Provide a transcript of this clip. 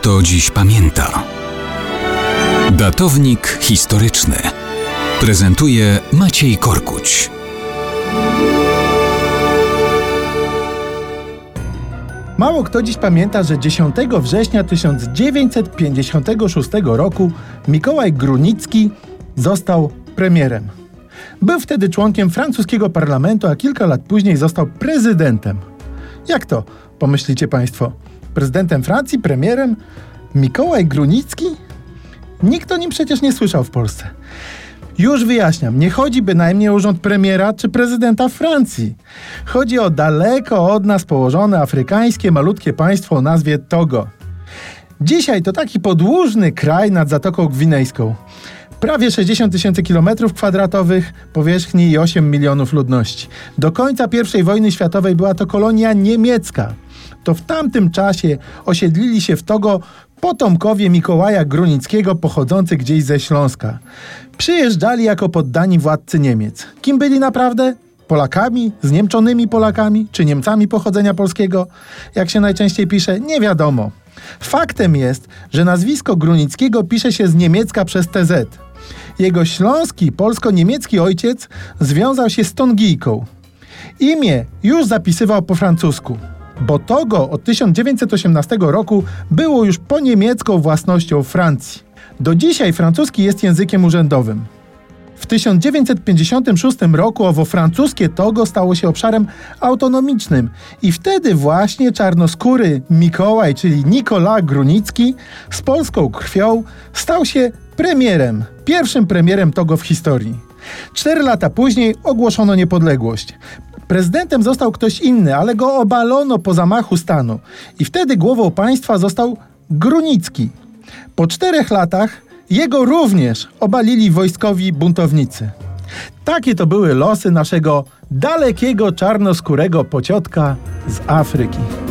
kto dziś pamięta. Datownik historyczny prezentuje Maciej Korkuć. Mało kto dziś pamięta, że 10 września 1956 roku Mikołaj Grunicki został premierem. Był wtedy członkiem francuskiego parlamentu, a kilka lat później został prezydentem. Jak to, pomyślicie Państwo? Prezydentem Francji, premierem? Mikołaj Grunicki? Nikt o nim przecież nie słyszał w Polsce. Już wyjaśniam, nie chodzi bynajmniej o urząd premiera czy prezydenta Francji. Chodzi o daleko od nas położone afrykańskie malutkie państwo o nazwie Togo. Dzisiaj to taki podłużny kraj nad Zatoką Gwinejską. Prawie 60 tysięcy kilometrów kwadratowych powierzchni i 8 milionów ludności. Do końca I wojny światowej była to kolonia niemiecka. To w tamtym czasie osiedlili się w Togo potomkowie Mikołaja Grunickiego pochodzący gdzieś ze Śląska. Przyjeżdżali jako poddani władcy Niemiec. Kim byli naprawdę? Polakami, zniemczonymi Polakami, czy Niemcami pochodzenia polskiego? Jak się najczęściej pisze, nie wiadomo. Faktem jest, że nazwisko Grunickiego pisze się z niemiecka przez TZ. Jego śląski, polsko-niemiecki ojciec związał się z Tongijką. Imię już zapisywał po francusku bo Togo od 1918 roku było już po niemiecką własnością Francji. Do dzisiaj francuski jest językiem urzędowym. W 1956 roku owo francuskie Togo stało się obszarem autonomicznym i wtedy właśnie czarnoskóry Mikołaj, czyli Nikola Grunicki z polską krwią stał się premierem, pierwszym premierem Togo w historii. Cztery lata później ogłoszono niepodległość. Prezydentem został ktoś inny, ale go obalono po zamachu stanu. I wtedy głową państwa został Grunicki. Po czterech latach jego również obalili wojskowi buntownicy. Takie to były losy naszego dalekiego czarnoskórego pociotka z Afryki.